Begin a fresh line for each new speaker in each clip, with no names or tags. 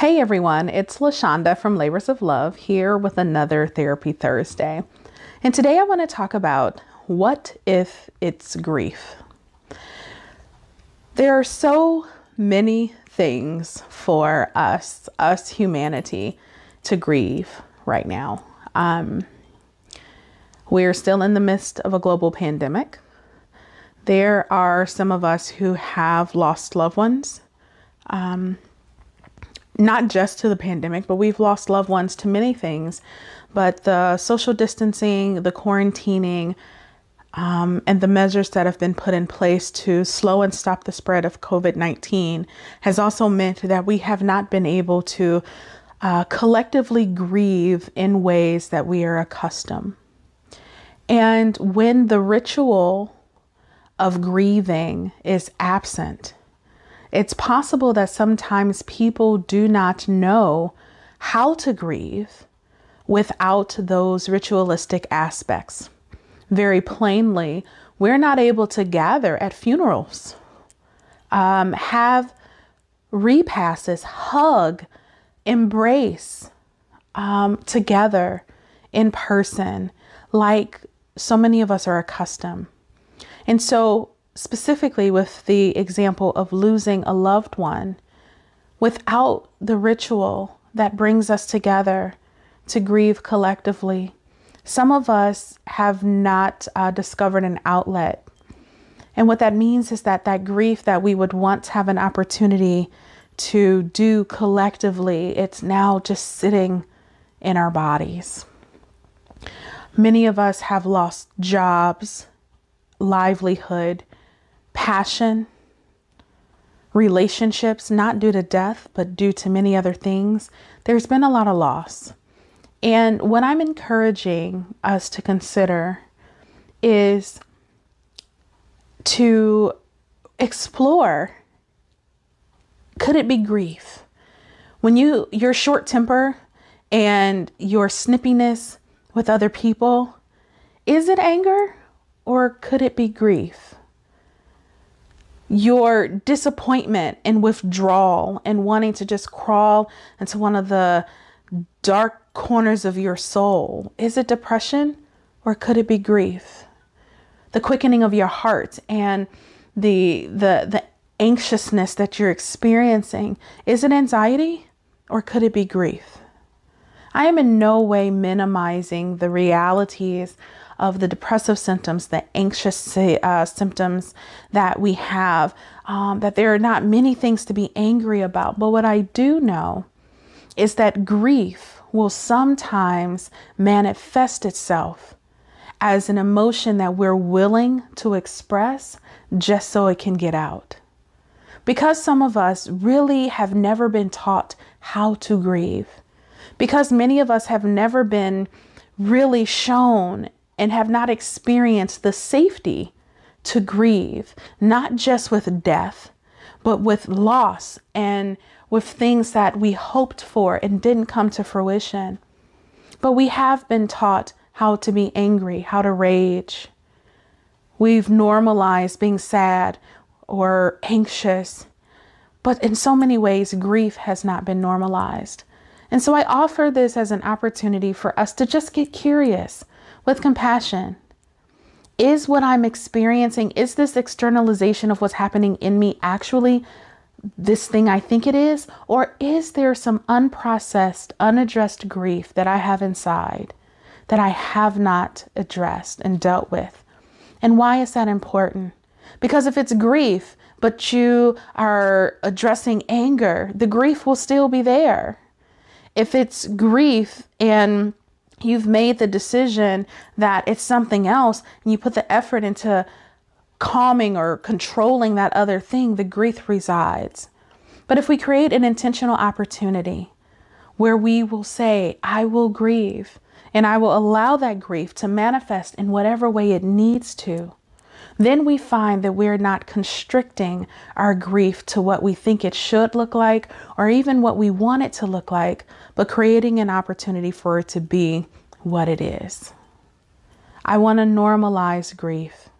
Hey everyone, it's La Shanda from Labors of Love here with another Therapy Thursday. And today I want to talk about what if it's grief? There are so many things for us, us humanity, to grieve right now. Um, we're still in the midst of a global pandemic. There are some of us who have lost loved ones. Um, not just to the pandemic, but we've lost loved ones to many things. But the social distancing, the quarantining, um, and the measures that have been put in place to slow and stop the spread of COVID 19 has also meant that we have not been able to uh, collectively grieve in ways that we are accustomed. And when the ritual of grieving is absent, it's possible that sometimes people do not know how to grieve without those ritualistic aspects. Very plainly, we're not able to gather at funerals, um, have repasses, hug, embrace um, together in person like so many of us are accustomed. And so specifically with the example of losing a loved one, without the ritual that brings us together to grieve collectively, some of us have not uh, discovered an outlet. And what that means is that that grief that we would once have an opportunity to do collectively, it's now just sitting in our bodies. Many of us have lost jobs, livelihood, passion, relationships, not due to death, but due to many other things, there's been a lot of loss. And what I'm encouraging us to consider is to explore could it be grief? When you your short temper and your snippiness with other people, is it anger or could it be grief? Your disappointment and withdrawal and wanting to just crawl into one of the dark corners of your soul? Is it depression or could it be grief? The quickening of your heart and the the the anxiousness that you're experiencing, is it anxiety or could it be grief? I am in no way minimizing the realities of the depressive symptoms, the anxious uh, symptoms that we have, um, that there are not many things to be angry about. But what I do know is that grief will sometimes manifest itself as an emotion that we're willing to express just so it can get out. Because some of us really have never been taught how to grieve, because many of us have never been really shown and have not experienced the safety to grieve, not just with death, but with loss and with things that we hoped for and didn't come to fruition. But we have been taught how to be angry, how to rage. We've normalized being sad or anxious. But in so many ways, grief has not been normalized. And so I offer this as an opportunity for us to just get curious with compassion. Is what I'm experiencing, is this externalization of what's happening in me actually this thing I think it is? Or is there some unprocessed, unaddressed grief that I have inside that I have not addressed and dealt with? And why is that important? Because if it's grief, but you are addressing anger, the grief will still be there. If it's grief and you've made the decision that it's something else and you put the effort into calming or controlling that other thing, the grief resides. But if we create an intentional opportunity where we will say, I will grieve, and I will allow that grief to manifest in whatever way it needs to, then we find that we're not constricting our grief to what we think it should look like or even what we want it to look like, but creating an opportunity for it to be what it is. I want to normalize grief,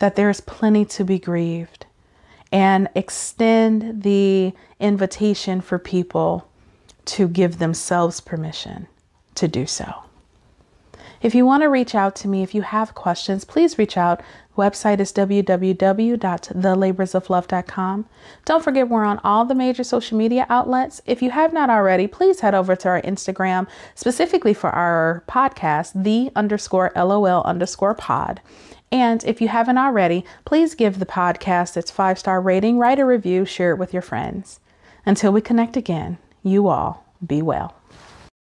that there's plenty to be grieved, and extend the invitation for people to give themselves permission to do so. If you want to reach out to me, if you have questions, please reach out. Website is www.thelaborsoflove.com. Don't forget we're on all the major social media outlets. If you have not already, please head over to our Instagram, specifically for our podcast, the underscore LOL underscore pod. And if you haven't already, please give the podcast its five star rating, write a review, share it with your friends. Until we connect again, you all be well.